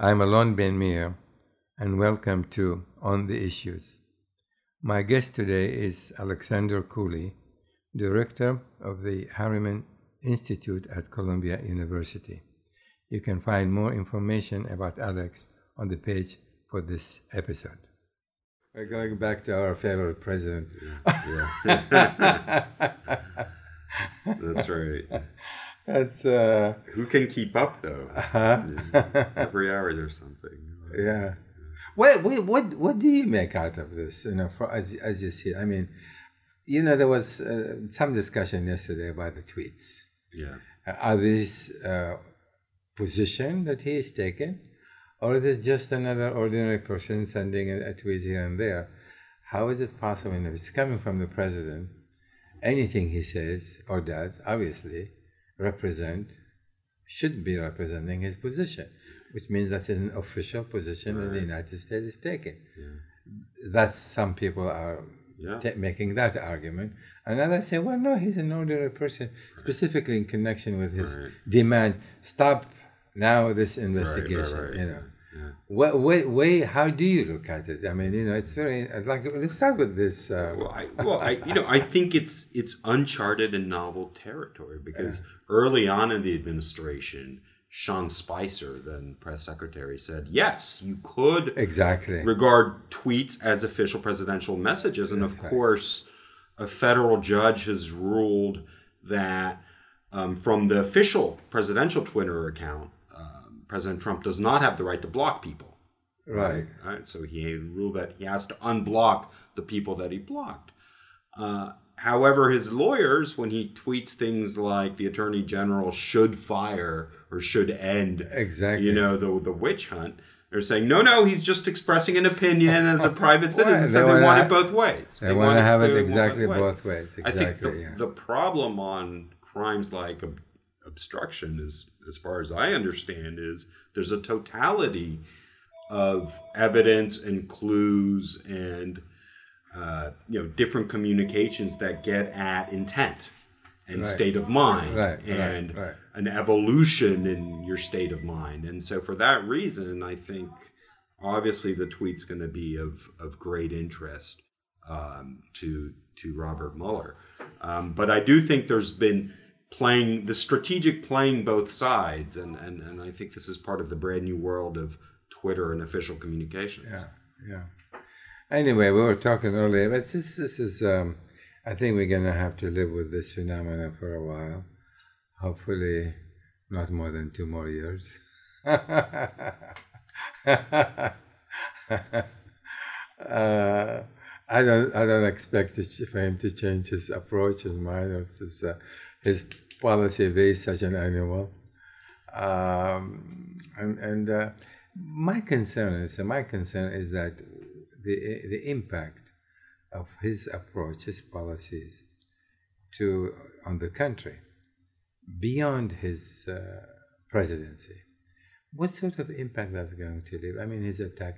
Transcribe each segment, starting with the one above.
I'm Alon Ben Meir, and welcome to On the Issues. My guest today is Alexander Cooley, Director of the Harriman Institute at Columbia University. You can find more information about Alex on the page for this episode. We're going back to our favorite president. Yeah. That's right. That's uh, Who can keep up though? uh Yeah. Every hour there's something. yeah. What, what what what do you make out of this? You know, for, as as you see, I mean, you know, there was uh, some discussion yesterday about the tweets. Yeah. Uh, Are these uh, position that he is taking, or is it just another ordinary person sending a, a tweet here and there? How is it possible? And if it's coming from the president, anything he says or does, obviously, represent should be representing his position, which means that's an official position that the United States is taking. Yeah. That's some people are Yeah. ta- making that argument, and others say, well, no, he's an ordinary person, specifically in connection with his Right. demand. Stop now this investigation. right, right. You know, Yeah. what, way, way, how do you look at it? I mean, you know, it's very like. Let's start with this. Uh, Well, I, well, I, you know, I think it's it's uncharted and novel territory because early on in the administration, Sean Spicer, then press secretary, said yes, you could exactly. regard tweets as official presidential messages. And of right. course, a federal judge has ruled that um, from the official presidential Twitter account, President Trump does not have the right to block people. Right. Right. So he ruled that he has to unblock the people that he blocked. Uh, however, his lawyers, when he tweets things like the attorney general should fire or should end, Exactly. you know, the the witch hunt, they're saying no, no, he's just expressing an opinion as a private Well, citizen. so they they, want it both ways. They want to have it they exactly ways. both ways. I think Exactly. the, yeah. the problem on crimes like obstruction is, as far as I understand, is there's a totality of evidence and clues and uh, you know different communications that get at intent and Right. state of mind Right, right, and right. an evolution in your state of mind. And so for that reason, I think obviously the tweet's going to be of, of great interest um, to to Robert Mueller. Um, but I do think there's been playing the strategic playing both sides, and, and, and I think this is part of the brand new world of Twitter and official communications. Yeah, yeah. Anyway, we were talking earlier, but this this is. Um, I think we're gonna have to live with this phenomenon for a while. Hopefully, not more than two more years. uh, I don't. I don't expect for him to change his approach, his mind, or his uh, his policy. Is such an animal, um, and and uh, my concern is my concern is that the the impact of his approach, his policies to on the country beyond his uh, presidency. What sort of impact that's going to leave? I mean, his attack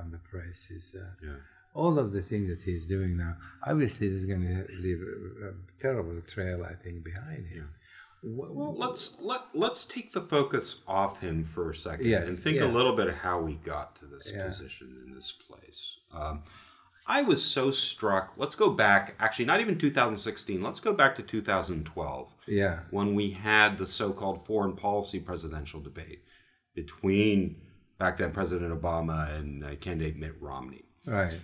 on the press is uh, Yeah. All of the things that he's doing now. Obviously, there's going to leave a, a terrible trail, I think, behind him. Well, let's let let's take the focus off him for a second Yeah, and think yeah. a little bit of how we got to this Yeah. position in this place. Um, I was so struck. Let's go back. Actually, not even 2016. Let's go back to 2012 yeah, when we had the so-called foreign policy presidential debate between back then President Obama and uh, candidate Mitt Romney. right.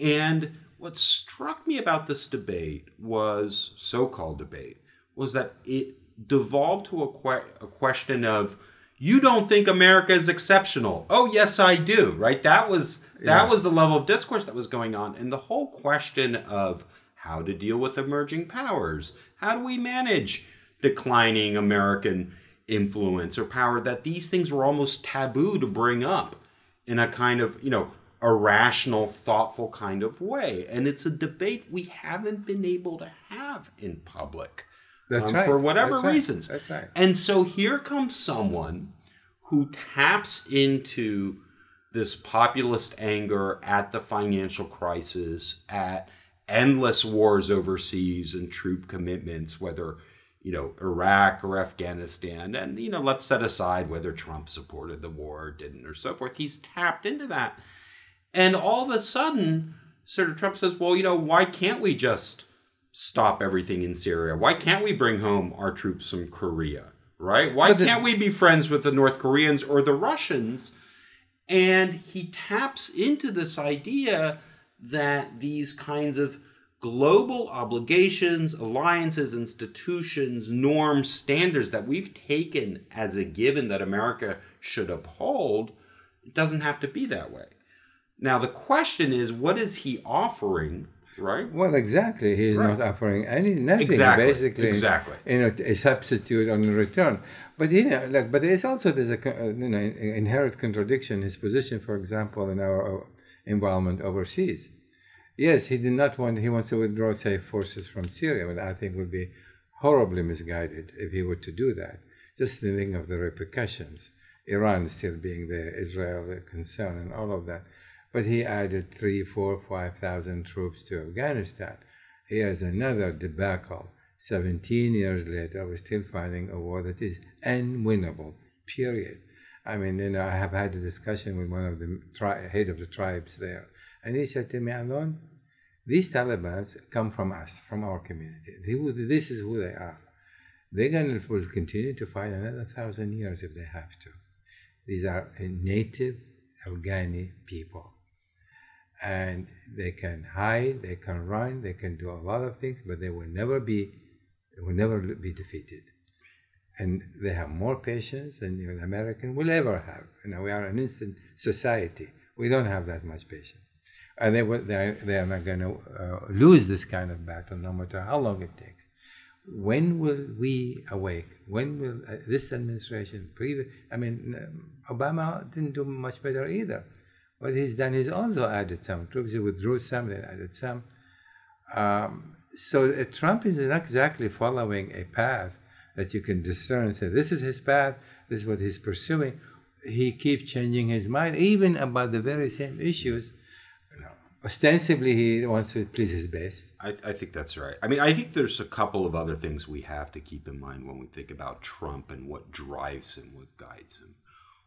And what struck me about this debate was so-called debate was that it devolved to a, que- a question of you don't think America is exceptional. Oh yes, I do. Right? That was that Yeah. was the level of discourse that was going on, and the whole question of how to deal with emerging powers. How do we manage declining American influence or power? That these things were almost taboo to bring up in a kind of you know a rational, thoughtful kind of way. And it's a debate we haven't been able to have in public That's um, right. for whatever That's right. reasons. That's right. And so here comes someone who taps into this populist anger at the financial crisis, at endless wars overseas and troop commitments, whether you know, Iraq or Afghanistan. And, you know, let's set aside whether Trump supported the war or didn't or so forth. He's tapped into that. And all of a sudden, sort of Trump says, well, you know, why can't we just stop everything in Syria? Why can't we bring home our troops from Korea? Right? Why the, can't we be friends with the North Koreans or the Russians? And he taps into this idea that these kinds of global obligations, alliances, institutions, norms, standards that we've taken as a given that America should uphold, it doesn't have to be that way. Now, the question is, what is he offering? Right. Well, exactly. He's right. not offering any nothing. Exactly. Basically, exactly. You know, a substitute on return. But you know, like, but there's also there's a you know inherent contradiction in his position. For example, in our uh, involvement overseas Yes, he did not want, he wants to withdraw, say, forces from Syria, but I think would be horribly misguided if he were to do that. Just thinking of the repercussions. Iran still being there, Israel concern, and all of that. But he added three, four, five thousand troops to Afghanistan. He has another debacle. 17 years later, we're still fighting a war that is unwinnable, period. I mean, you know, I have had a discussion with one of the tri- head of the tribes there and he said to me, Alon, these Taliban come from us, from our community. this is who they are. They're going to continue to fight another thousand years if they have to. These are native Afghani people. And they can hide, they can run, they can do a lot of things, but they will never be, they will never be defeated. And they have more patience than an American will ever have. You know, we are an instant society. We don't have that much patience and they, they, they are not going to uh, lose this kind of battle no matter how long it takes. When will we awake? When will uh, this administration, previous, I mean, um, Obama didn't do much better either. What he's done is also added some troops. He withdrew some, then added some. Um, so uh, Trump is not exactly following a path that you can discern and say, this is his path, this is what he's pursuing. He keeps changing his mind, even about the very same issues ostensibly he wants to please his base. I, I, think that's right. I mean, I think there's a couple of other things we have to keep in mind when we think about Trump and what drives him, what guides him.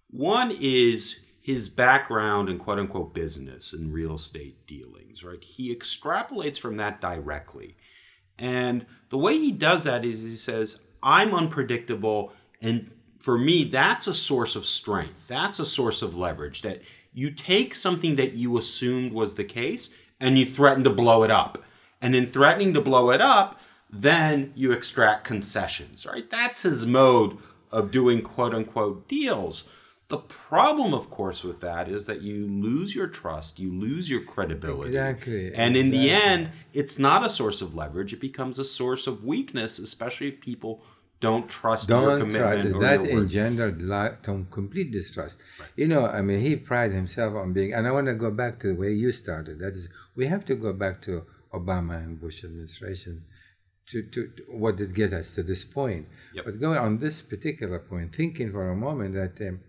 One is his background in quote unquote business and real estate dealings, right? He extrapolates from that directly. And the way he does that is he says, I'm unpredictable. And for me, that's a source of strength. That's a source of leverage that you take something that you assumed was the case and you threaten to blow it up. And in threatening to blow it up, then you extract concessions, right? That's his mode of doing quote unquote deals. The problem, of course, with that is that you lose your trust, you lose your credibility. Exactly. And in exactly. the end, it's not a source of leverage, it becomes a source of weakness, especially if people don't trust don't your commitment. Trust. That engendered complete distrust. Right. You know, I mean, he prides himself on being, and I want to go back to the way you started. That is, we have to go back to Obama and Bush administration to, to, to what did get us to this point. Yep. But going on this particular point, thinking for a moment that, um,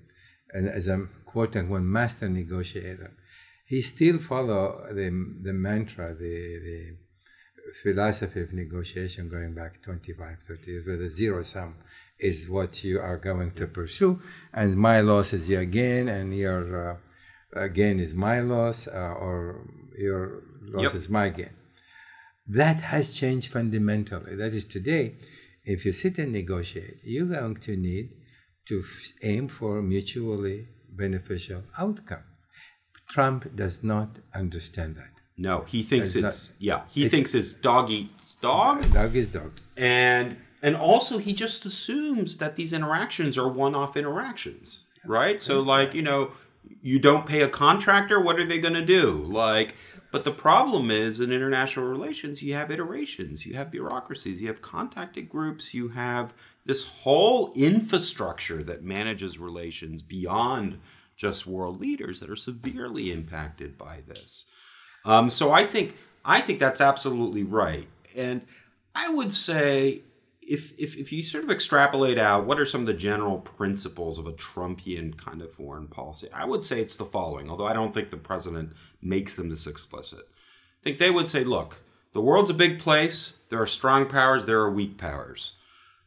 and as a quote unquote master negotiator, he still follow the the mantra, the the philosophy of negotiation going back 25, 30 years, where the zero sum is what you are going to pursue, and my loss is your gain, and your uh, gain is my loss, uh, or your loss yep. is my gain. That has changed fundamentally. That is today, if you sit and negotiate, you're going to need to f- aim for mutually beneficial outcome. Trump does not understand that. No, he thinks it's, it's not, yeah. He thinks it's dog eats dog. Dog is dog. And and also he just assumes that these interactions are one-off interactions, right? So like you know, you don't pay a contractor, what are they going to do? Like, but the problem is in international relations, you have iterations, you have bureaucracies, you have contacted groups, you have this whole infrastructure that manages relations beyond just world leaders that are severely impacted by this. Um, so I think I think that's absolutely right, and I would say if, if if you sort of extrapolate out what are some of the general principles of a Trumpian kind of foreign policy, I would say it's the following. Although I don't think the president makes them this explicit. I think they would say, look, the world's a big place. There are strong powers. There are weak powers.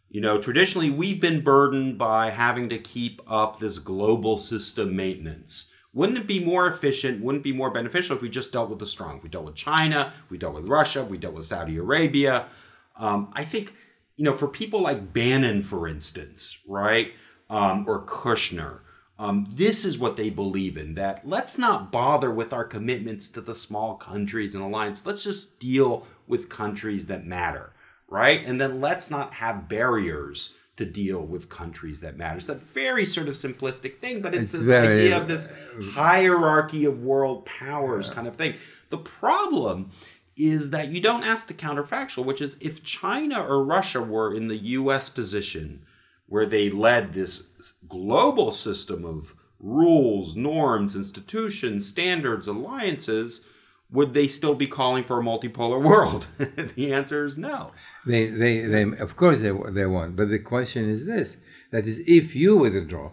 You know, traditionally we've been burdened by having to keep up this global system maintenance. Wouldn't it be more efficient, wouldn't it be more beneficial if we just dealt with the strong? We dealt with China, we dealt with Russia, we dealt with Saudi Arabia. Um, I think, you know, for people like Bannon, for instance, right, um, or Kushner, um, this is what they believe in that let's not bother with our commitments to the small countries and alliance. Let's just deal with countries that matter, right? And then let's not have barriers to deal with countries that matter. It's a very sort of simplistic thing, but it's, it's this very, idea of this uh, hierarchy of world powers yeah. kind of thing. The problem is that you don't ask the counterfactual, which is if China or Russia were in the US position where they led this global system of rules, norms, institutions, standards, alliances, would they still be calling for a multipolar world? the answer is no. They, they, they, of course, they, they won't. But the question is this: that is, if you withdraw,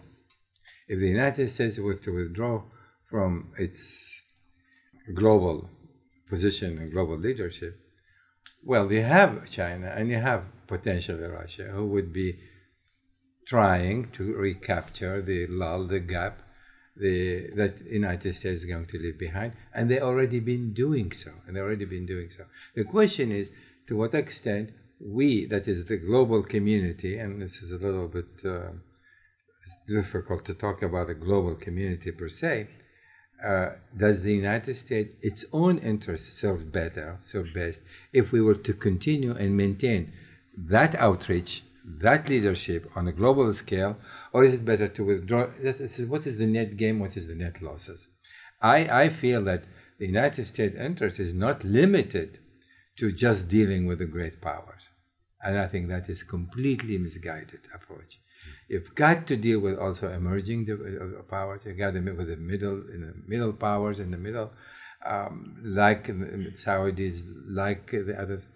if the United States were to withdraw from its global position and global leadership, well, you have China and you have potentially Russia, who would be trying to recapture the lull, the gap the, that United States is going to leave behind, and they've already been doing so, and they've already been doing so. The question is, to what extent we, that is the global community, and this is a little bit uh, difficult to talk about a global community per se, uh, does the United States, its own interests serve better, serve best, if we were to continue and maintain that outreach that leadership on a global scale, or is it better to withdraw? What is the net gain? What is the net losses? I, I feel that the United States interest is not limited to just dealing with the great powers. And I think that is completely misguided approach. You've got to deal with also emerging uh, powers. You've got to deal with the middle, in the middle powers in the middle, um, like the Saudis, like the others,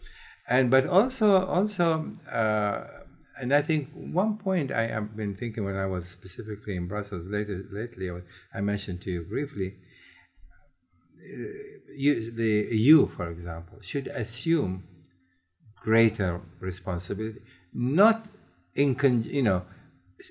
and but also also uh, and I think one point I have been thinking when I was specifically in Brussels later, lately, I mentioned to you briefly, uh, you, the EU, for example, should assume greater responsibility, not in, you know,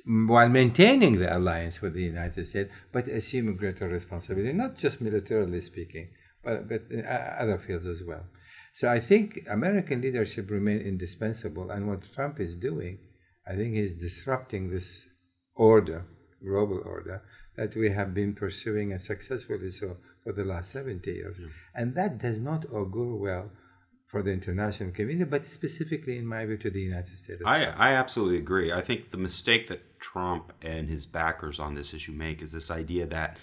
while maintaining the alliance with the United States, but assuming greater responsibility, not just militarily speaking, but, but in other fields as well. So I think American leadership remain indispensable, and what Trump is doing, I think he's disrupting this order, global order, that we have been pursuing and successfully so for the last 70 years. Yeah. And that does not augur well for the international community, but specifically, in my view, to the United States. I, I absolutely agree. I think the mistake that Trump and his backers on this issue make is this idea that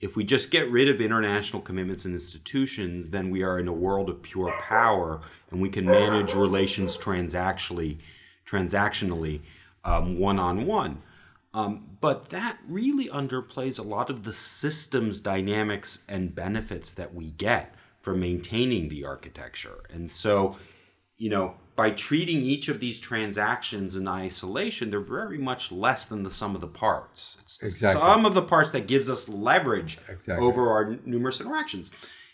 if we just get rid of international commitments and institutions, then we are in a world of pure power and we can manage relations transactionally, transactionally, one on one. But that really underplays a lot of the systems dynamics and benefits that we get from maintaining the architecture. And so, you know, by treating each of these transactions in isolation, they're very much less than the sum of the parts. It's exactly. the sum of the parts that gives us leverage exactly. over our numerous interactions.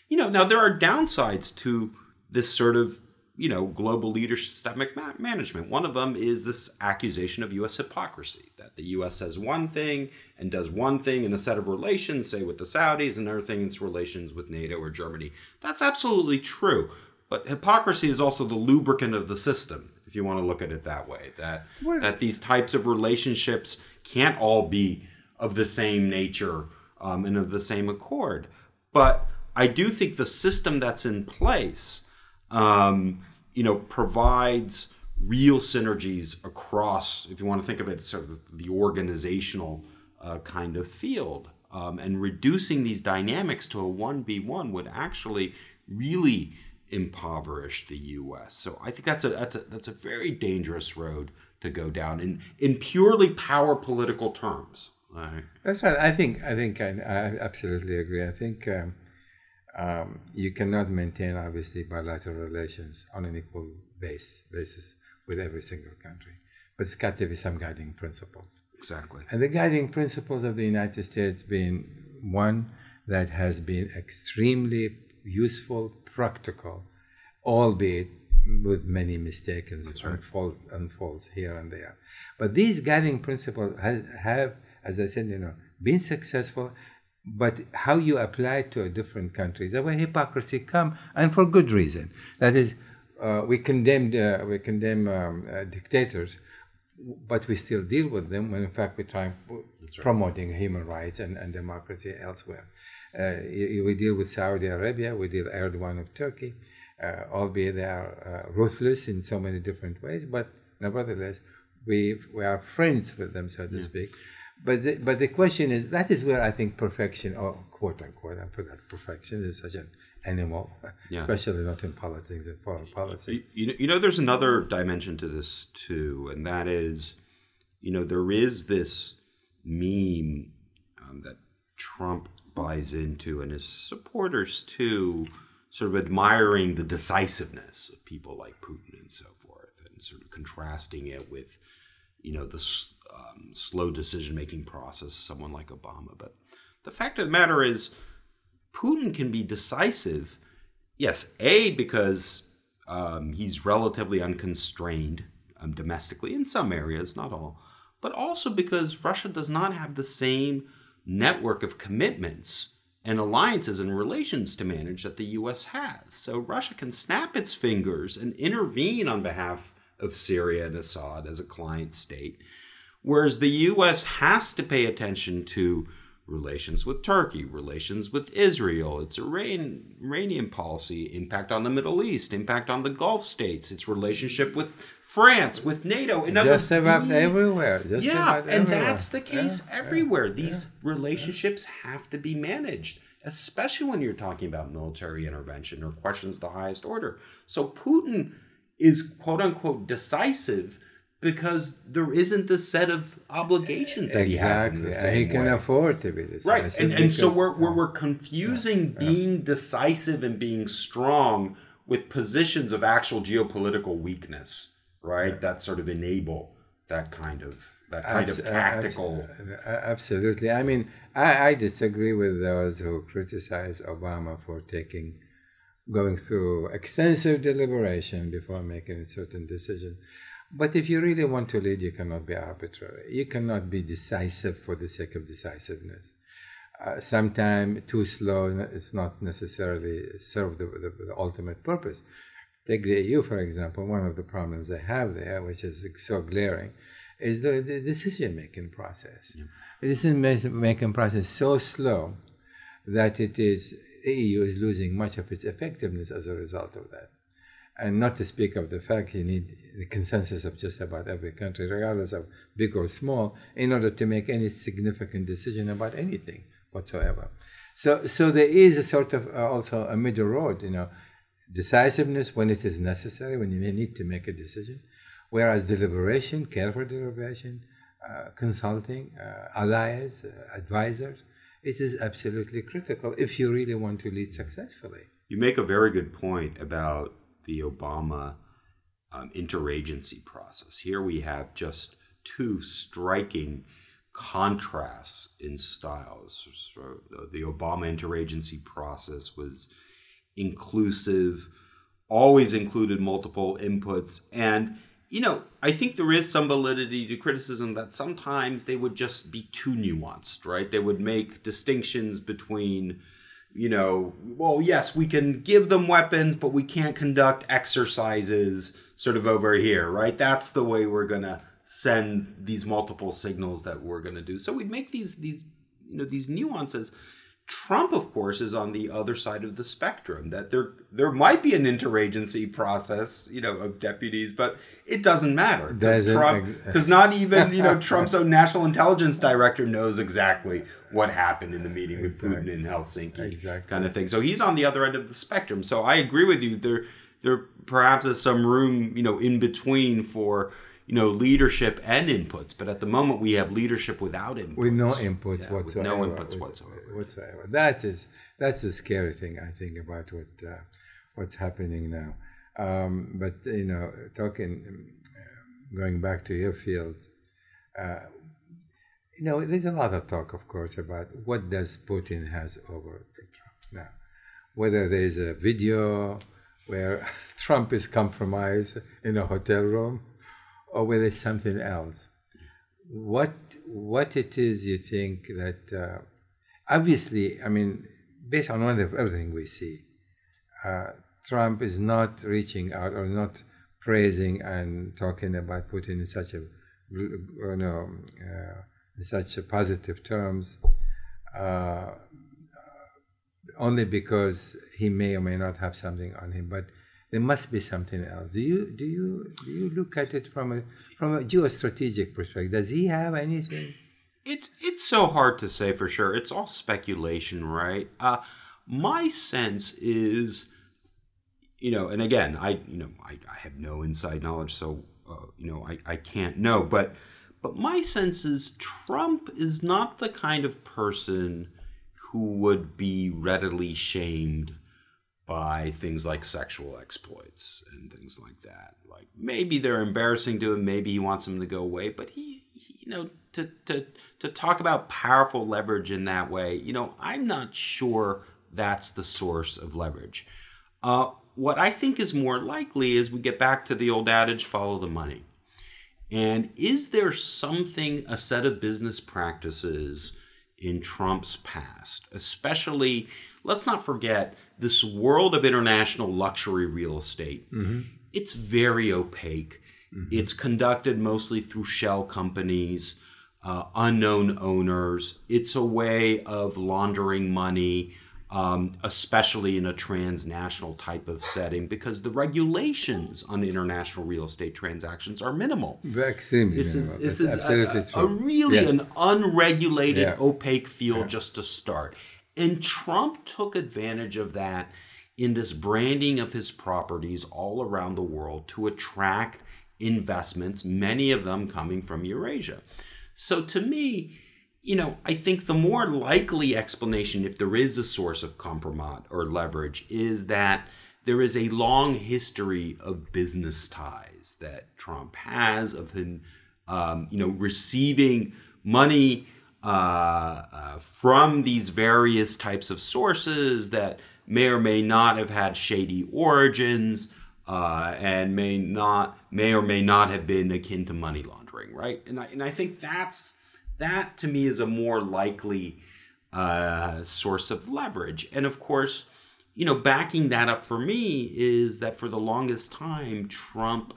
You know, now there are downsides to this sort of you know global leadership systemic ma- management. One of them is this accusation of U.S. hypocrisy that the U.S. says one thing and does one thing in a set of relations, say with the Saudis, and another thing in its relations with NATO or Germany. That's absolutely true. But hypocrisy is also the lubricant of the system, if you want to look at it that way. That what? that these types of relationships can't all be of the same nature um, and of the same accord. But I do think the system that's in place, um, you know, provides real synergies across, if you want to think of it, sort of the organizational uh, kind of field. Um, and reducing these dynamics to a 1v1 would actually really impoverish the U.S. So I think that's a that's a that's a very dangerous road to go down in in purely power political terms. Right. That's right. I think I think I, I absolutely agree. I think um, um, you cannot maintain obviously bilateral relations on an equal base basis with every single country, but it's got to be some guiding principles. Exactly. And the guiding principles of the United States being one that has been extremely useful, practical, albeit with many mistakes and right. unfold, unfolds here and there. But these guiding principles has, have, as I said, you know, been successful. But how you apply it to a different countries, that's where hypocrisy come, and for good reason. That is, uh, we condemn uh, we condemn um, uh, dictators, but we still deal with them when in fact we're trying promoting human rights and, and democracy elsewhere. Uh, we deal with Saudi Arabia, we deal Erdogan of Turkey, uh, albeit they are uh, ruthless in so many different ways, but nevertheless, we, we are friends with them, so to speak. But the, but the question is, that is where I think perfection, or quote unquote, I put that perfection is such an animal, Yeah. especially not in politics and foreign policy. You, you know, there's another dimension to this too, and that is, you know, there is this meme um, that Trump buys into, and his supporters too, sort of admiring the decisiveness of people like Putin and so forth, and sort of contrasting it with, you know, the um, slow decision-making process of someone like Obama. But the fact of the matter is, Putin can be decisive yes, A, because um, he's relatively unconstrained um, domestically in some areas, not all, but also because Russia does not have the same network of commitments and alliances and relations to manage that the U.S. has. So Russia can snap its fingers and intervene on behalf of Syria and Assad as a client state, whereas the U.S. has to pay attention to relations with Turkey, relations with Israel, its Iran, Iranian policy, impact on the Middle East, impact on the Gulf states, its relationship with France, with NATO. Other Just about these- everywhere. Just yeah, about and everywhere. that's the case Yeah, everywhere. These relationships have to be managed, especially when you're talking about military intervention or questions of the highest order. So Putin is quote unquote decisive because there isn't the set of obligations that he has in Exactly. the and same he can way. afford to be decisive. Right, and, and so we're, we're, we're confusing being decisive and being strong with positions of actual geopolitical weakness, right? That sort of enable that kind of that kind Abs- of uh, tactical. uh, Absolutely. I mean, I, I disagree with those who criticize Obama for taking, going through extensive deliberation before making a certain decision. But if you really want to lead, you cannot be arbitrary. You cannot be decisive for the sake of decisiveness. Uh, Sometimes too slow is not necessarily serve the, the, the ultimate purpose. Take the EU, for example. One of the problems they have there, which is so glaring, is the, the decision-making process. The decision-making process is so slow that it is the EU is losing much of its effectiveness as a result of that. And not to speak of the fact you need the consensus of just about every country, regardless of big or small, in order to make any significant decision about anything whatsoever. So, so there is a sort of uh, also a middle road, you know, decisiveness when it is necessary, when you may need to make a decision, whereas deliberation, careful deliberation, uh, consulting, uh, allies, uh, advisors, it is absolutely critical if you really want to lead successfully. You make a very good point about the Obama um, interagency process. Here we have just two striking contrasts in styles. So the- the Obama interagency process was inclusive, always included multiple inputs, and you know, I think there is some validity to criticism that sometimes they would just be too nuanced, right? They would make distinctions between you know, well, yes, we can give them weapons, but we can't conduct exercises sort of over here, right? That's the way we're gonna send these multiple signals that we're gonna do. So we'd make these these you know these nuances. Trump, of course, is on the other side of the spectrum. That there there might be an interagency process, you know, of deputies, but it doesn't matter because Trump, because not even you know Trump's own national intelligence director knows exactly what happened in the meeting with Putin in Helsinki, Exactly. kind of thing. So he's on the other end of the spectrum. So I agree with you. There there perhaps is some room, you know, in between for you know leadership and inputs. But at the moment, we have leadership without inputs. with no inputs Yeah, whatsoever. no inputs whatsoever. whatsoever. That is that's the scary thing I think about what uh, what's happening now. Um, but you know, talking going back to your field, uh, you know, there's a lot of talk, of course, about what does Putin has over Trump now. Whether there is a video where Trump is compromised in a hotel room, or whether it's something else. What what it is you think that uh, obviously, I mean, based on everything we see, uh, Trump is not reaching out or not praising and talking about Putin in such a you know uh, in such positive terms. Uh, only because he may or may not have something on him, but there must be something else. Do you do you do you look at it from a from a geostrategic perspective? Does he have anything? It's it's so hard to say for sure. It's all speculation, right? Uh, my sense is, you know, and again, I you know I, I have no inside knowledge, so uh, you know I, I can't know, but but my sense is Trump is not the kind of person who would be readily shamed by things like sexual exploits and things like that. Like maybe they're embarrassing to him, maybe he wants them to go away, but he, he, you know, to to to talk about powerful leverage in that way, you know, I'm not sure that's the source of leverage. Uh, what I think is more likely is we get back to the old adage, follow the money. And is there something, a set of business practices in Trump's past, especially, let's not forget, this world of international luxury real estate. Mm-hmm. It's very opaque. Mm-hmm. It's conducted mostly through shell companies, uh, unknown owners. It's a way of laundering money um, especially in a transnational type of setting, because the regulations on international real estate transactions are minimal. Extremely this minimal. is this is a, a, really yes. an unregulated, yeah. opaque field yeah. just to start. And Trump took advantage of that in this branding of his properties all around the world to attract investments, many of them coming from Eurasia. So to me, you know, I think the more likely explanation, if there is a source of compromise or leverage, is that there is a long history of business ties that Trump has of him, um, you know, receiving money uh, uh, from these various types of sources that may or may not have had shady origins uh, and may not may or may not have been akin to money laundering, right? And I, and I think that's that to me is a more likely uh, source of leverage. And of course, you know, backing that up for me is that for the longest time, Trump,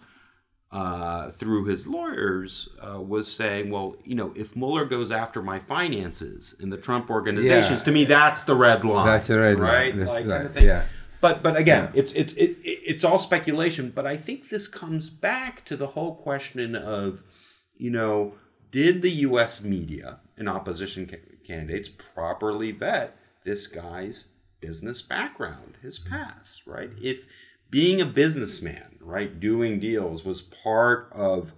uh, through his lawyers, uh, was saying, well, you know, if Mueller goes after my finances in the Trump organizations, yeah. to me, that's the red line. That's the red right? line. Like, right. Kind of thing. Yeah. But but again, yeah. it's it's it, it's all speculation. But I think this comes back to the whole question of, you know, did the U.S. media and opposition ca- candidates properly vet this guy's business background, his past, right? If being a businessman, right, doing deals was part of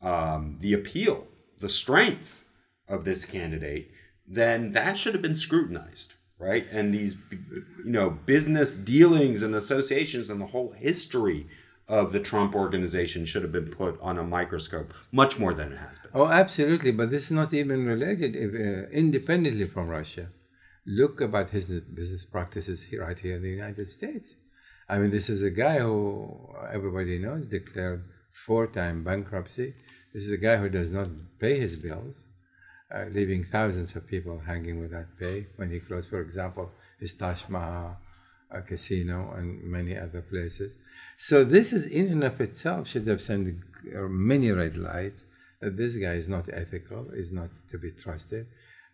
um, the appeal, the strength of this candidate, then that should have been scrutinized, right? And these, you know, business dealings and associations and the whole history of the Trump organization should have been put on a microscope much more than it has been. Oh, absolutely. But this is not even related uh, independently from Russia. Look about his business practices here, right here in the United States. I mean, this is a guy who everybody knows declared four-time bankruptcy. This is a guy who does not pay his bills, uh, leaving thousands of people hanging without pay when he closed, for example, his Taj Mahal uh, casino and many other places. So this is in and of itself should have sent many red lights that this guy is not ethical, is not to be trusted.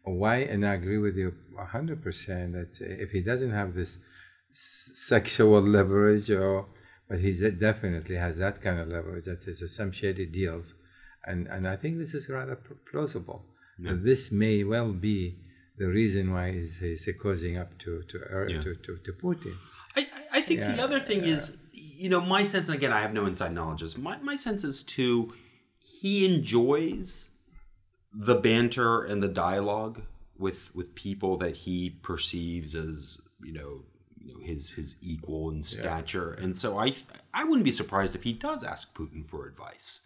Why? And I agree with you 100% that if he doesn't have this sexual leverage, or but he definitely has that kind of leverage, that is some shady deals. And, and I think this is rather plausible. Yeah. This may well be the reason why he's, he's causing up to, to, uh, yeah. to, to, to Putin. I, I think yeah. the other thing is you know, my sense, and again, I have no inside knowledge. Is my my sense is too, he enjoys the banter and the dialogue with with people that he perceives as you know, you know his his equal in stature, yeah. and so I I wouldn't be surprised if he does ask Putin for advice,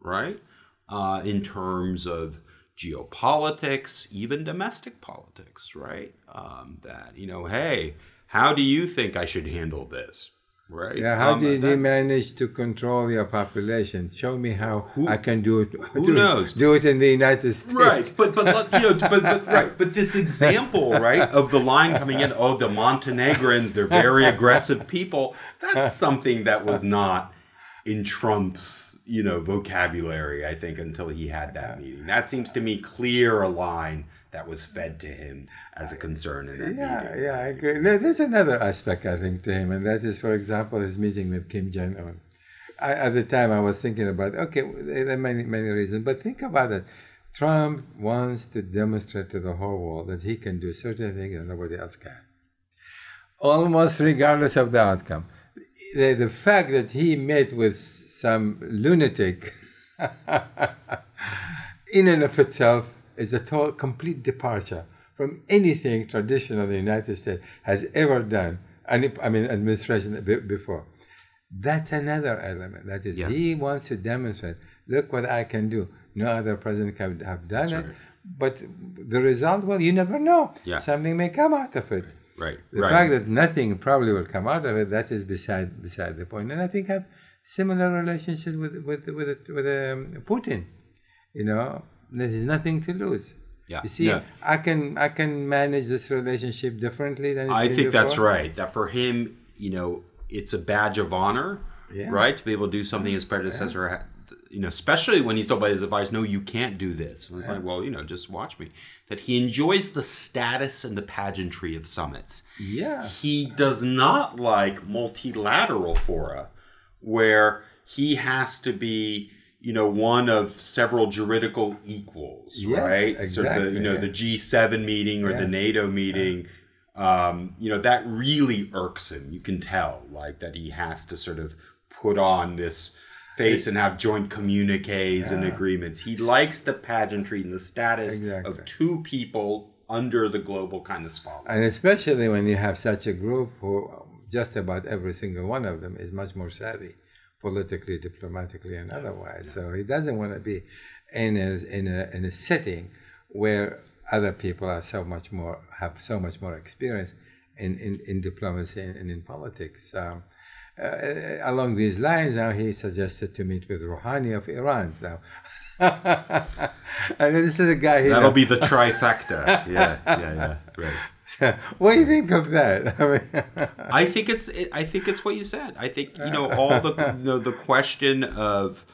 right? Uh, in terms of geopolitics, even domestic politics, right? Um, that you know, hey, how do you think I should handle this? Right? Yeah, how Um, did that- he manage to control your population? Show me how Who- I can do it. who do, knows? Do it in the United States. Right, but but you know, but, but right, but this example, right, of the line coming in, oh, the Montenegrins, they're very aggressive people. That's something that was not in Trump's, you know, vocabulary. I think until he had that meeting. That seems to me clear a line that was fed to him as a concern in that Yeah, meeting. yeah, I agree. There- There's another aspect, I think, to him, and that is, for example, his meeting with Kim Jong Un. At the time, I was thinking about, okay, there are many, many reasons, but think about it. Trump wants to demonstrate to the whole world that he can do certain things that nobody else can, almost regardless of the outcome. The, the fact that he met with some lunatic in and of itself is a total, complete departure from anything traditional the United States has ever done. Any, I mean, administration before. That's another element. That is, Yeah. he wants to demonstrate. Look what I can do. No other president can have done it. But the result, well, you never know. Yeah. Something may come out of it. Right, The right. fact that nothing probably will come out of it, that is beside beside the point. And I think I have similar relationship with with with with um, Putin. You know, there is nothing to lose. Yeah, You see, yeah. I can I can manage this relationship differently than I think that's right. That for him, you know, it's a badge of honor, Yeah. right, to be able to do something his predecessor, had, you know, especially when he's told by his advice, "No, you can't do this." And it's like, well, you know, just watch me. That he enjoys the status and the pageantry of summits. Yeah. He does not like multilateral fora, where he has to be. You know, one of several juridical equals, Yes, right? Sort of the, you know, yeah. the G7 meeting or Yeah. the NATO meeting, um, you know, that really irks him. You can tell, like, that he has to sort of put on this face and have joint communiques and agreements. He likes the pageantry and the status Exactly. of two people under the global kind of spotlight. And especially when you have such a group who just about every single one of them is much more savvy politically, diplomatically, and otherwise. So he doesn't want to be in a, in a, in a setting where other people are so much more, have so much more experience in, in, in diplomacy and, and in politics. Um, uh, along these lines, now he suggested to meet with Rouhani of Iran. Now, and this is a guy. That'll be the trifecta. yeah, yeah, yeah. Right. what do you think of that? I mean, I think it's I think it's what you said. I think you know all the you know, the question of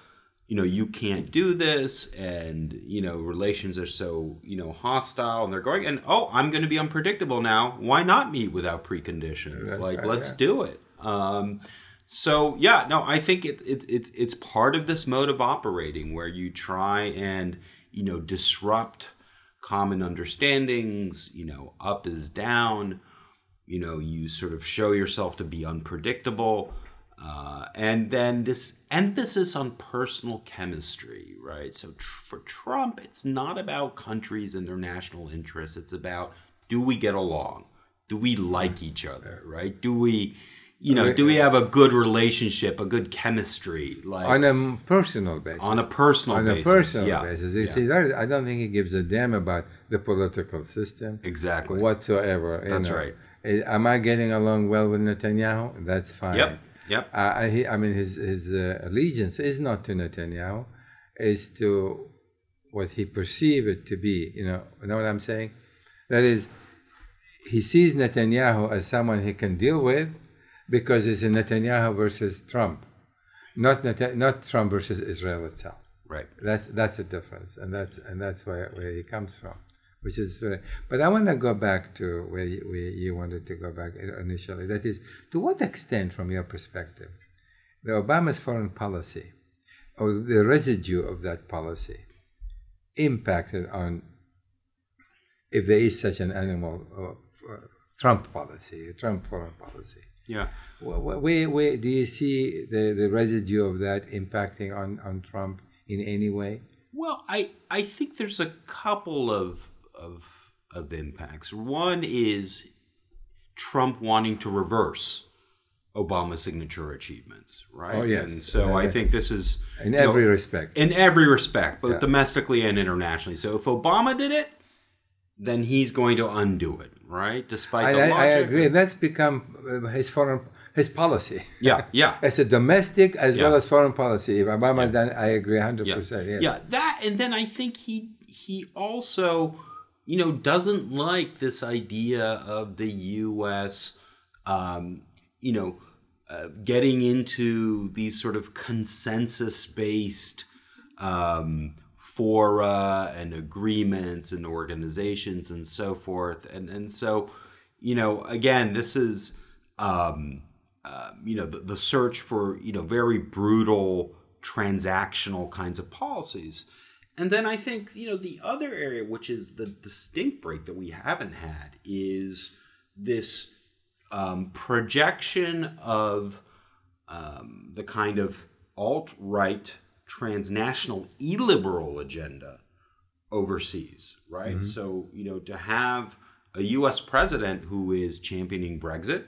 you know you can't do this and you know relations are so you know hostile and they're going and oh I'm going to be unpredictable now. Why not meet without preconditions? Like let's do it. Um, so yeah, no, I think it, it it's it's part of this mode of operating where you try and you know disrupt common understandings. You know, up is down you know you sort of show yourself to be unpredictable uh, and then this emphasis on personal chemistry right so tr- for trump it's not about countries and their national interests it's about do we get along do we like each other right do we you know do we have a good relationship a good chemistry like on a personal basis. on a personal basis. on basis a personal yeah, basis. You yeah, see, I don't think he gives a damn about the political system exactly whatsoever. That's know. right. Am I getting along well with Netanyahu? That's fine. yep yep Uh, I, he- I mean, his his uh, allegiance is not to Netanyahu, is to what he perceives it to be. You know, you know what I'm saying? That is, he sees Netanyahu as someone he can deal with because it's a Netanyahu versus Trump, not Net- not Trump versus Israel itself. right That's that's the difference, and that's and that's where, where he comes from, which is. Very, but I want to go back to where you, where you wanted to go back initially. That is, to what extent, from your perspective, the Obama's foreign policy, or the residue of that policy, impacted on, if there is such an animal, uh, uh, Trump policy, Trump foreign policy. Yeah Where, where do you see the, the residue of that impacting on, on Trump in any way? Well, I I think there's a couple of of of impacts. One is Trump wanting to reverse Obama's signature achievements, right? Oh, yes. And so Yeah, I think this is In you know, every respect. in every respect, both Yeah. domestically and internationally. So if Obama did it, then he's going to undo it, right? Despite I, the I, I logic. agree. That's become uh, his foreign his policy. Yeah, yeah. it's a domestic as Yeah. well as foreign policy. If Obama Yeah. I agree 100. yeah. percent Yes. yeah, that, and then I think he he also, you know, doesn't like this idea of the U.S. Um, you know, uh, getting into these sort of consensus-based um, fora and agreements and organizations and so forth, and and so, you know, again, this is. Um, uh, you know the, the search for you know very brutal transactional kinds of policies and then i think you know the other area which is the distinct break that we haven't had is this um, projection of um, the kind of alt-right transnational illiberal agenda overseas right so you know to have a us president who is championing brexit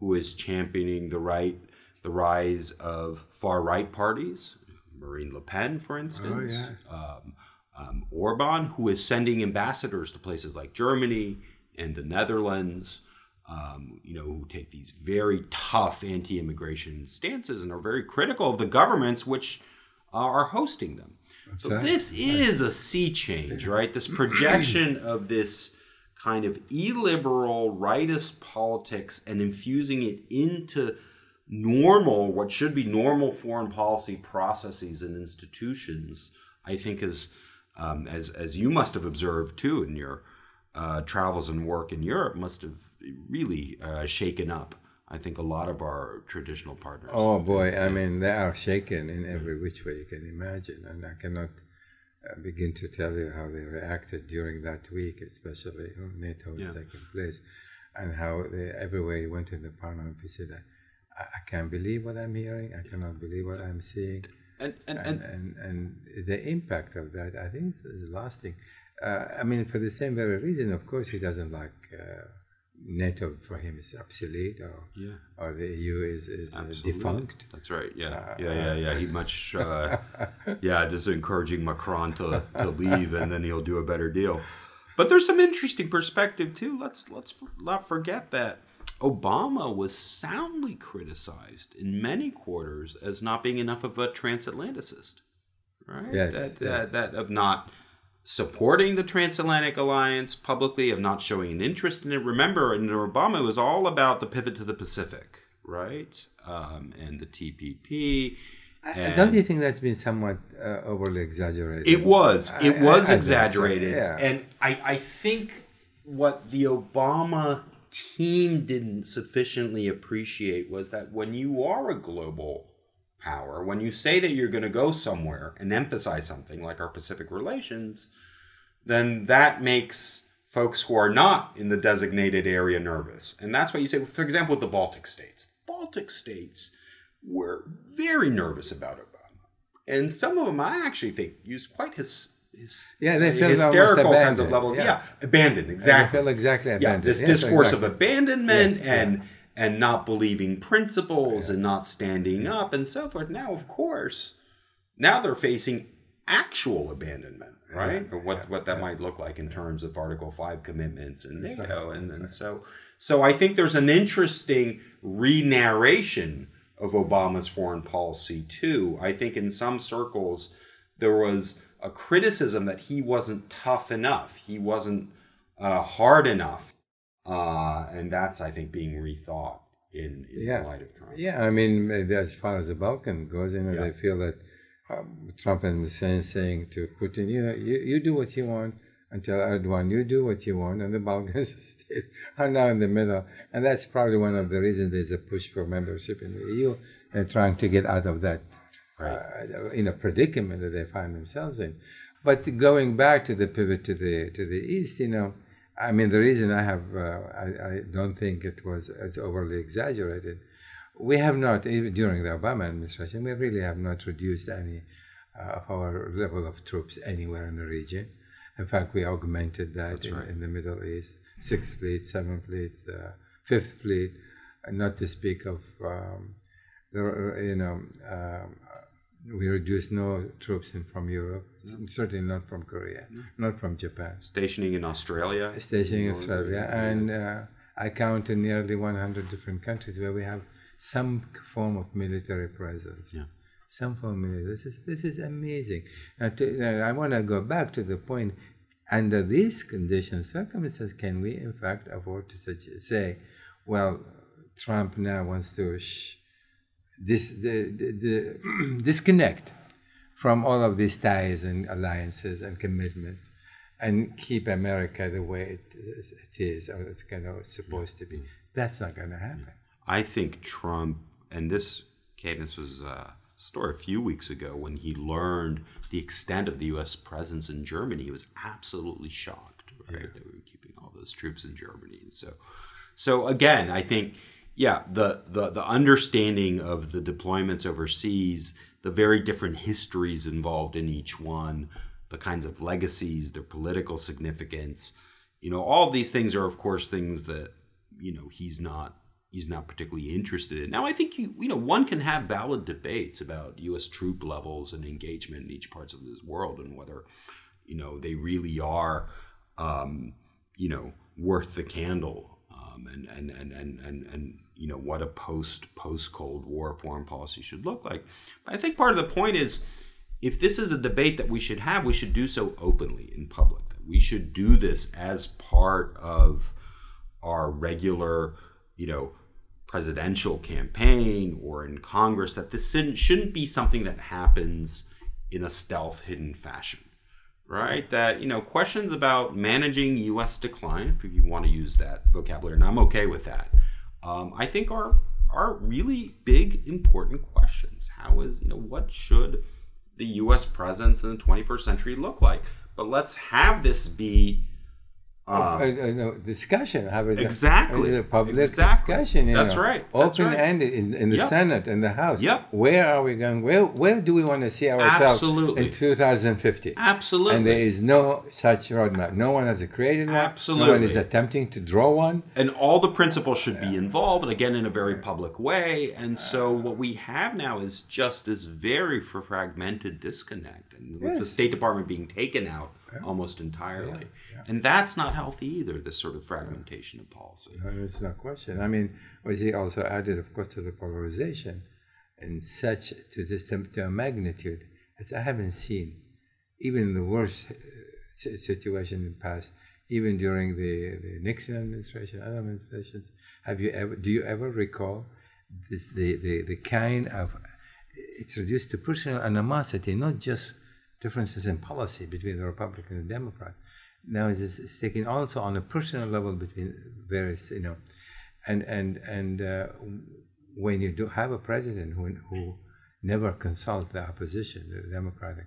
who is championing the right, the rise of far right parties, Marine Le Pen, for instance, yeah. um, um, Orban, who is sending ambassadors to places like Germany and the Netherlands, um, you know, who take these very tough anti-immigration stances and are very critical of the governments which are hosting them. so right. this is a sea change, right? This projection of this kind of illiberal rightist politics and infusing it into normal, what should be normal foreign policy processes and institutions, I think is, um, as as you must have observed too in your uh, travels and work in Europe, must have really uh, shaken up. I think a lot of our traditional partners. Oh boy, I mean they are shaken in every which way you can imagine, and I cannot uh, begin to tell you how they reacted during that week, especially when NATO was Yeah. taking place, and how they everywhere you went in the parliament, he said, I, "I can't believe what I'm hearing. I cannot believe what I'm seeing." and and, and, and and, and the impact of that, I think, is, is lasting. Uh, I mean, for the same very reason, of course, he doesn't like uh, NATO. For him, is obsolete, or yeah. or the EU is, is uh, defunct. That's right. Yeah, Uh, yeah, yeah, yeah. He much, uh, yeah, just encouraging Macron to, to leave, and then he'll do a better deal. But there's some interesting perspective too. Let's let's not forget that Obama was soundly criticized in many quarters as not being enough of a transatlanticist, right? Yes, that, yes. that that of not supporting the transatlantic alliance publicly, of not showing an interest in it. Remember, under Obama, it was all about the pivot to the Pacific, right? Um, and the TPP. And- Don't you think that's been somewhat uh, overly exaggerated? It was. It I- was I so, exaggerated. yeah. And I, I think what the Obama team didn't sufficiently appreciate was that when you are a global power, when you say that you're going to go somewhere and emphasize something like our Pacific relations, then that makes folks who are not in the designated area nervous. And that's why you say, for example, with the Baltic states. Baltic states were very nervous about Obama. And some of them I actually think used quite his, his Yeah, they almost hysterical kinds of levels. yeah. Yeah, abandoned, And I exactly feel exactly yeah, abandoned. this Yes, discourse exactly. of abandonment Yes, and and not believing principles and not standing up and so forth. Now, of course, now they're facing actual abandonment, right? Yeah, or what yeah, what that might look like in terms of Article Five commitments and NATO, right, and and right. so so I think there's an interesting re-narration of Obama's foreign policy too. I think in some circles there was a criticism that he wasn't tough enough, he wasn't uh, hard enough, uh, and that's I think being rethought in, in Yeah. the light of Trump. Yeah, I mean, as far as the Balkan goes, you know, Yeah. they feel that um, Trump in the sense saying to Putin, you know, you, you do what you want until Erdogan, you do what you want, and the Balkan states are now in the middle. And that's probably one of the reasons there's a push for membership in the EU and trying to get out of that Right. uh, you know, predicament that they find themselves in. But going back to the pivot to the to the east, you know, I mean, the reason I have uh, I, I don't think it was as overly exaggerated. We have not even during the Obama administration. We really have not reduced any uh, of our level of troops anywhere in the region. In fact, we augmented that in, right. in the Middle East, Sixth Fleet, Seventh Fleet, uh, Fifth Fleet, not to speak of um, the you know um, we reduced no troops in from Europe, certainly not from Korea, not from Japan. Stationing in Australia. Stationing in Australia, and uh, I count in nearly 100 different countries where we have some form of military presence. Yeah. Some form of military. This is this is amazing. Now, to, now I want to go back to the point. Under these conditions, circumstances, can we in fact afford to such, say, well, Trump now wants to sh- this the, the, the disconnect from all of these ties and alliances and commitments and keep America the way it, it is or it's kind of supposed to be. That's not going to happen. I think Trump, and this, this was uh, a story a few weeks ago when he learned the extent of the U.S. presence in Germany. He was absolutely shocked, right, yeah. that we were keeping all those troops in Germany. And so, so again, I think, yeah, the the the understanding of the deployments overseas, the very different histories involved in each one the kinds of legacies, their political significance. You know, all these things are, of course, things that you know he's not he's not particularly interested in. Now, I think you you know one can have valid debates about U.S. troop levels and engagement in each parts of this world and whether you know they really are um, you know worth the candle um, and, and and and and and you know what a post post Cold War foreign policy should look like. But I think part of the point is if this is a debate that we should have, we should do so openly in public. We should do this as part of our regular, you know, presidential campaign or in Congress. That this shouldn't be something that happens in a stealth, hidden fashion, right? That you know, questions about managing U.S. decline, if you want to use that vocabulary, and I'm okay with that. Um, I think are are really big, important questions. How is you know what should the U.S. presence in the 21st century look like. But let's have this be uh, no, discussion. Have a, exactly a public exactly. discussion. That's know, right. Open ended in, in the yep. Senate and the House. Yep. Where are we going? Where where do we want to see ourselves Absolutely. in 2050? Absolutely. And there is no such roadmap. No one has created one. Absolutely. No one is attempting to draw one. And all the principles should be involved, and again in a very public way. And so what we have now is just this very fragmented disconnect, and with Yes. the State Department being taken out Yeah. almost entirely. Yeah. And that's not healthy either. This sort of fragmentation of policy. No, There's no question. I mean, was he also added, of course, to the polarization and such to this to a magnitude that I haven't seen, even in the worst uh, situation in the past, even during the, the Nixon administration, other administrations. Have you ever? Do you ever recall this, the, the the kind of it's reduced to personal animosity, not just differences in policy between the Republican and the Democrat. Now it's, it's taken also on a personal level between various, you know, and and and uh, when you do have a president who who never consult the opposition, the Democratic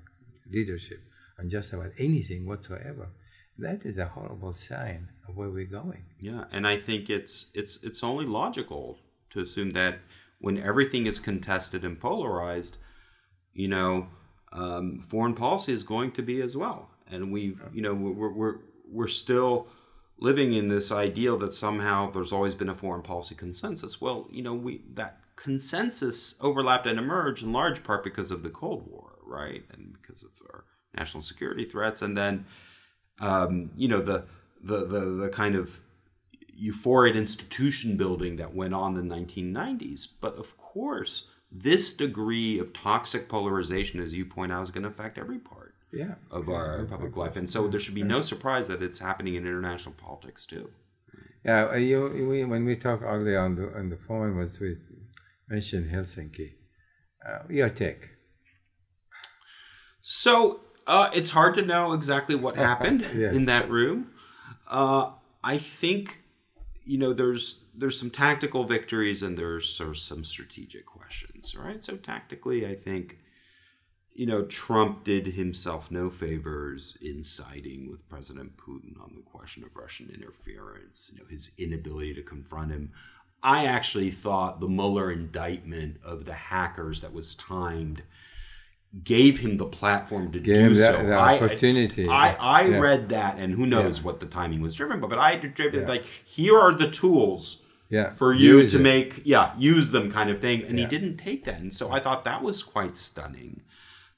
leadership, on just about anything whatsoever, that is a horrible sign of where we're going. Yeah, and I think it's it's it's only logical to assume that when everything is contested and polarized, you know, um, foreign policy is going to be as well. And we, you know, we're we're we're still living in this ideal that somehow there's always been a foreign policy consensus. Well, you know, we that consensus overlapped and emerged in large part because of the Cold War, right, and because of our national security threats, and then, um, you know, the the the the kind of euphoric institution building that went on in the 1990s. But of course, this degree of toxic polarization, as you point out, is going to affect every part Yeah. of our public life. And so there should be no surprise that it's happening in international politics too. Yeah, uh, you, we, when we talked earlier on the on the phone, was we mentioned Helsinki. Uh, your take? So uh, it's hard to know exactly what happened Yes. in that room. Uh, I think you know there's there's some tactical victories and there's sort of some strategic questions, right? So tactically, I think you know Trump did himself no favors in siding with President Putin on the question of Russian interference. You know his inability to confront him. I actually thought the Mueller indictment of the hackers that was timed gave him the platform to Gave do the- so. the I- opportunity. I, I Yeah. read that, and who knows Yeah. what the timing was driven by, but I driven Yeah. like here are the tools Yeah. for you Use to it. make yeah use them kind of thing, and he didn't take that, and so I thought that was quite stunning.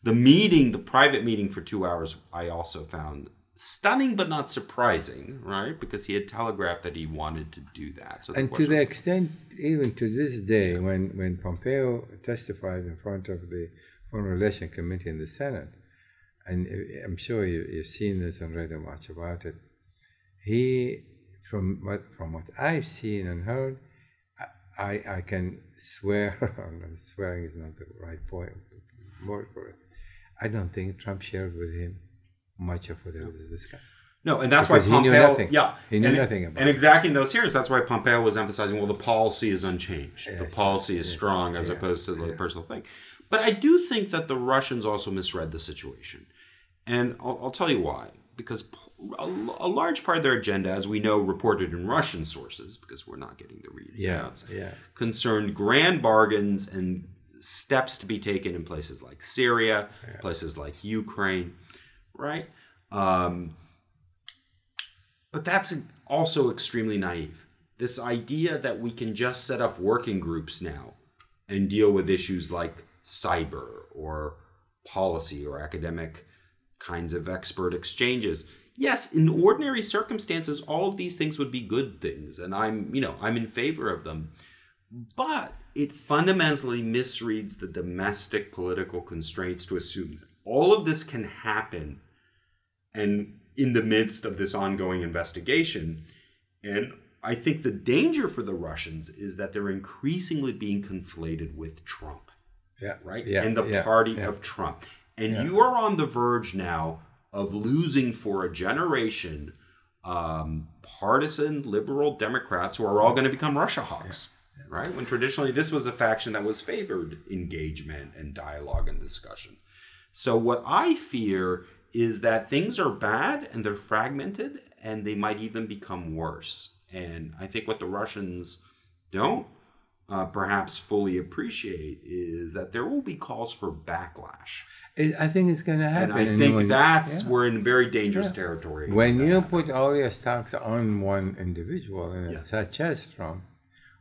The meeting, the private meeting for two hours, I also found stunning but not surprising, right? Because he had telegraphed that he wanted to do that. So and to the extent, even to this day, when, when Pompeo testified in front of the Foreign Relations Committee in the Senate, and I'm sure you, have seen this and read much about it, he, from what, from what I've seen and heard, I, I can swear, and swearing is not the right point, word for it. I don't think Trump shared with him much of what was discussed. No, and that's because why Pompeo. He knew nothing. Yeah, he knew and, nothing about. And exactly in those hearings, that's why Pompeo was emphasizing, well, the policy is unchanged. Yes, the policy is yes, strong as yeah, opposed to the yeah. personal thing. But I do think that the Russians also misread the situation, and I'll, I'll tell you why. Because a, a, large part of their agenda, as we know, reported in Russian sources, because we're not getting the reads yeah, yeah. concerned grand bargains and steps to be taken in places like Syria, yeah. places like Ukraine right? Um, but that's also extremely naive. This idea that we can just set up working groups now and deal with issues like cyber or policy or academic kinds of expert exchanges. Yes, in ordinary circumstances, all of these things would be good things, and I'm, you know, I'm in favor of them. But it fundamentally misreads the domestic political constraints to assume that all of this can happen and in the midst of this ongoing investigation. And I think the danger for the Russians is that they're increasingly being conflated with Trump. Yeah. Right? Yeah, and the yeah, party yeah. of Trump. And yeah. you are on the verge now of losing for a generation um, partisan liberal Democrats who are all going to become Russia hawks. Right? When traditionally this was a faction that was favored engagement and dialogue and discussion. So, what I fear is that things are bad and they're fragmented and they might even become worse. And I think what the Russians don't uh, perhaps fully appreciate is that there will be calls for backlash. I think it's going to happen. And I think when, that's yeah. we're in very dangerous yeah. territory. When you happens. put all your stocks on one individual, and yeah. such as Trump,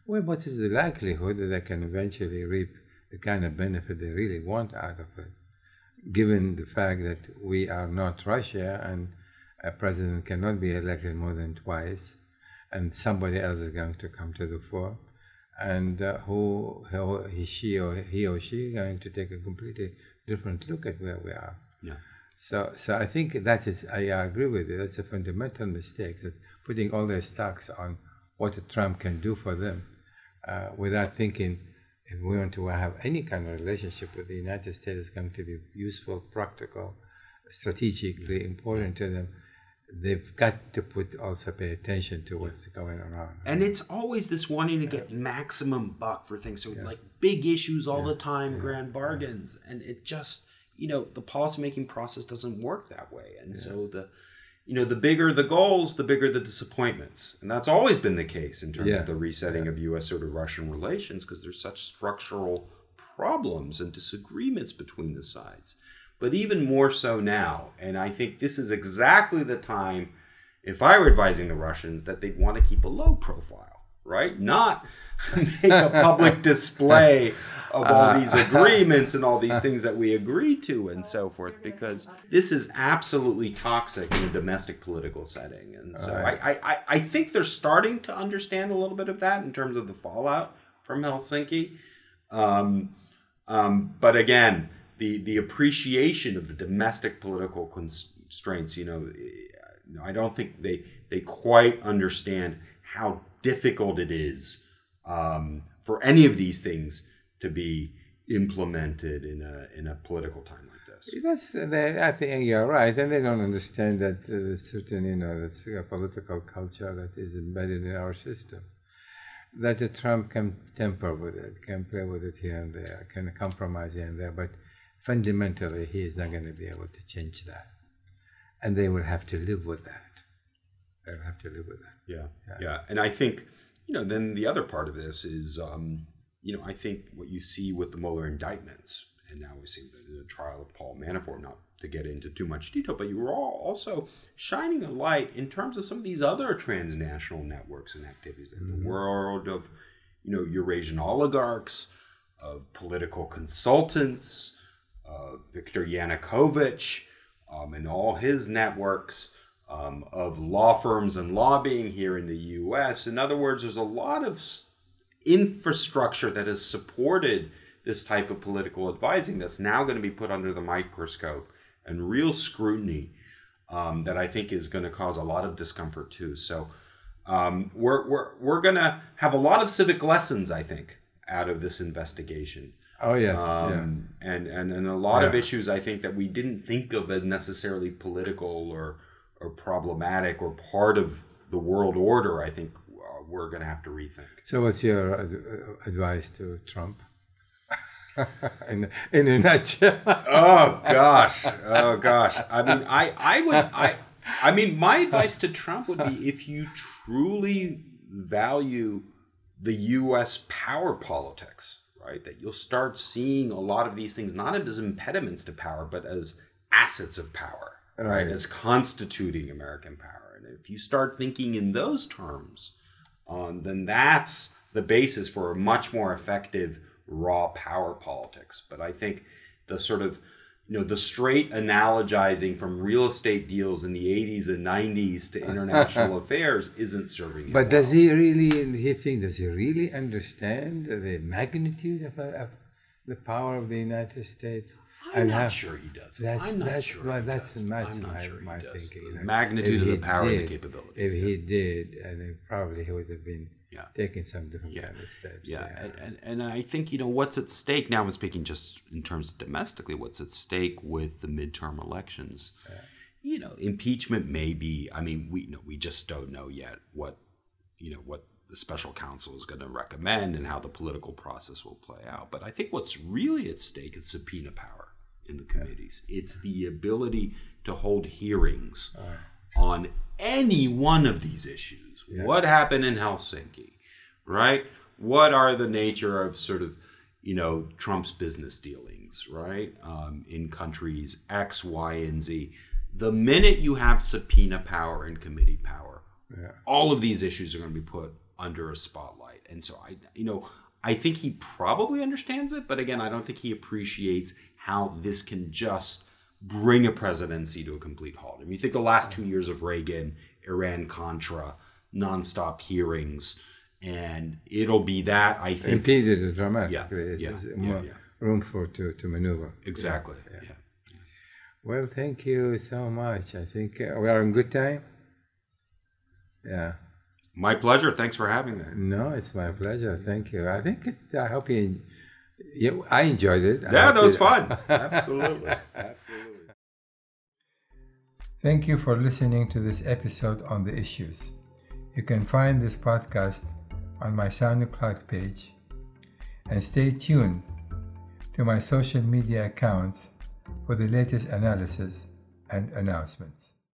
well, what is the likelihood that they can eventually reap the kind of benefit they really want out of it? given the fact that we are not Russia and a president cannot be elected more than twice, and somebody else is going to come to the fore, and uh, who, who he, she or he or she going to take a completely different look at where we are. Yeah. So, so I think that is, I agree with you. That's a fundamental mistake that putting all their stocks on what Trump can do for them, uh, without thinking if we want to have any kind of relationship with the United States, it's going to be useful, practical, strategically important to them. They've got to put also pay attention to what's going on. And it's always this wanting to get maximum buck for things. So yeah. like big issues all yeah. the time, yeah. grand bargains, and it just you know the policymaking process doesn't work that way. And so the you know, the bigger the goals, the bigger the disappointments. And that's always been the case in terms of the resetting of US sort of Russian relations because there's such structural problems and disagreements between the sides. But even more so now, and I think this is exactly the time, if I were advising the Russians, that they'd want to keep a low profile, right? Not make a public display of all uh, these agreements and all these things that we agreed to and so forth because this is absolutely toxic in a domestic political setting and so right. I, I, I think they're starting to understand a little bit of that in terms of the fallout from helsinki um, um, but again the the appreciation of the domestic political constraints you know i don't think they they quite understand how difficult it is um, for any of these things to be implemented in a in a political time like this. That's they, I think you're right, and they don't understand that uh, certain you know the political culture that is embedded in our system. That the Trump can temper with it, can play with it here and there, can compromise here and there, but fundamentally he is not going to be able to change that, and they will have to live with that. They'll have to live with that. Yeah, yeah, yeah. and I think you know then the other part of this is. Um, you know, I think what you see with the Mueller indictments, and now we see the, the trial of Paul Manafort, not to get into too much detail, but you were all also shining a light in terms of some of these other transnational networks and activities in mm-hmm. the world of, you know, Eurasian oligarchs, of political consultants, of Viktor Yanukovych, um, and all his networks. um, of law firms and lobbying here in the U.S. In other words, there's a lot of infrastructure that has supported this type of political advising that's now going to be put under the microscope and real scrutiny um, that I think is going to cause a lot of discomfort too. So um, we're, we're, we're going to have a lot of civic lessons, I think, out of this investigation. Oh yes, um, yeah. and, and and a lot yeah. of issues I think that we didn't think of as necessarily political or or problematic or part of the world order. I think uh, we're going to have to rethink. So, what's your ad- uh, advice to Trump? in, in a nutshell. oh gosh, oh gosh. I mean, I I would I I mean, my advice to Trump would be if you truly value the U.S. power politics, right? That you'll start seeing a lot of these things not as impediments to power, but as assets of power, right? right? As constituting American power. And if you start thinking in those terms, um, then that's the basis for a much more effective raw power politics. But I think the sort of you know the straight analogizing from real estate deals in the 80s and 90s to international affairs isn't serving but well. does he really he think does he really understand the magnitude of, uh, of the power of the united states I'm and not have, sure he does. That's, I'm not that's, sure. Well, that's my, my, sure my thinking. The magnitude of the power did, and the capabilities. If yeah. he did, and probably he would have been yeah. taking some different yeah. kind of steps. Yeah, yeah. And, and, and I think you know what's at stake now. I'm speaking just in terms domestically. What's at stake with the midterm elections? Yeah. You know, impeachment may be. I mean, we you know we just don't know yet what you know what the special counsel is going to recommend and how the political process will play out. But I think what's really at stake is subpoena power in the committees. It's the ability to hold hearings uh. on any one of these issues. Yeah. What happened in Helsinki, right? What are the nature of sort of, you know, Trump's business dealings, right? Um, in countries X, Y, and Z. The minute you have subpoena power and committee power, yeah. all of these issues are going to be put under a spotlight. And so I, you know, I think he probably understands it, but again, I don't think he appreciates how this can just bring a presidency to a complete halt. I mean, you think the last two years of Reagan, Iran Contra, nonstop hearings, and it'll be that I think impeded dramatically. Yeah, yeah, yeah, yeah, room for to, to maneuver. Exactly. Yeah, yeah. Well, thank you so much. I think uh, we are in good time. Yeah. My pleasure. Thanks for having me. No, it's my pleasure. Thank you. I think it, I hope you. Yeah, I enjoyed it. Yeah, that was fun. Absolutely. Absolutely. Thank you for listening to this episode on the issues. You can find this podcast on my SoundCloud page and stay tuned to my social media accounts for the latest analysis and announcements.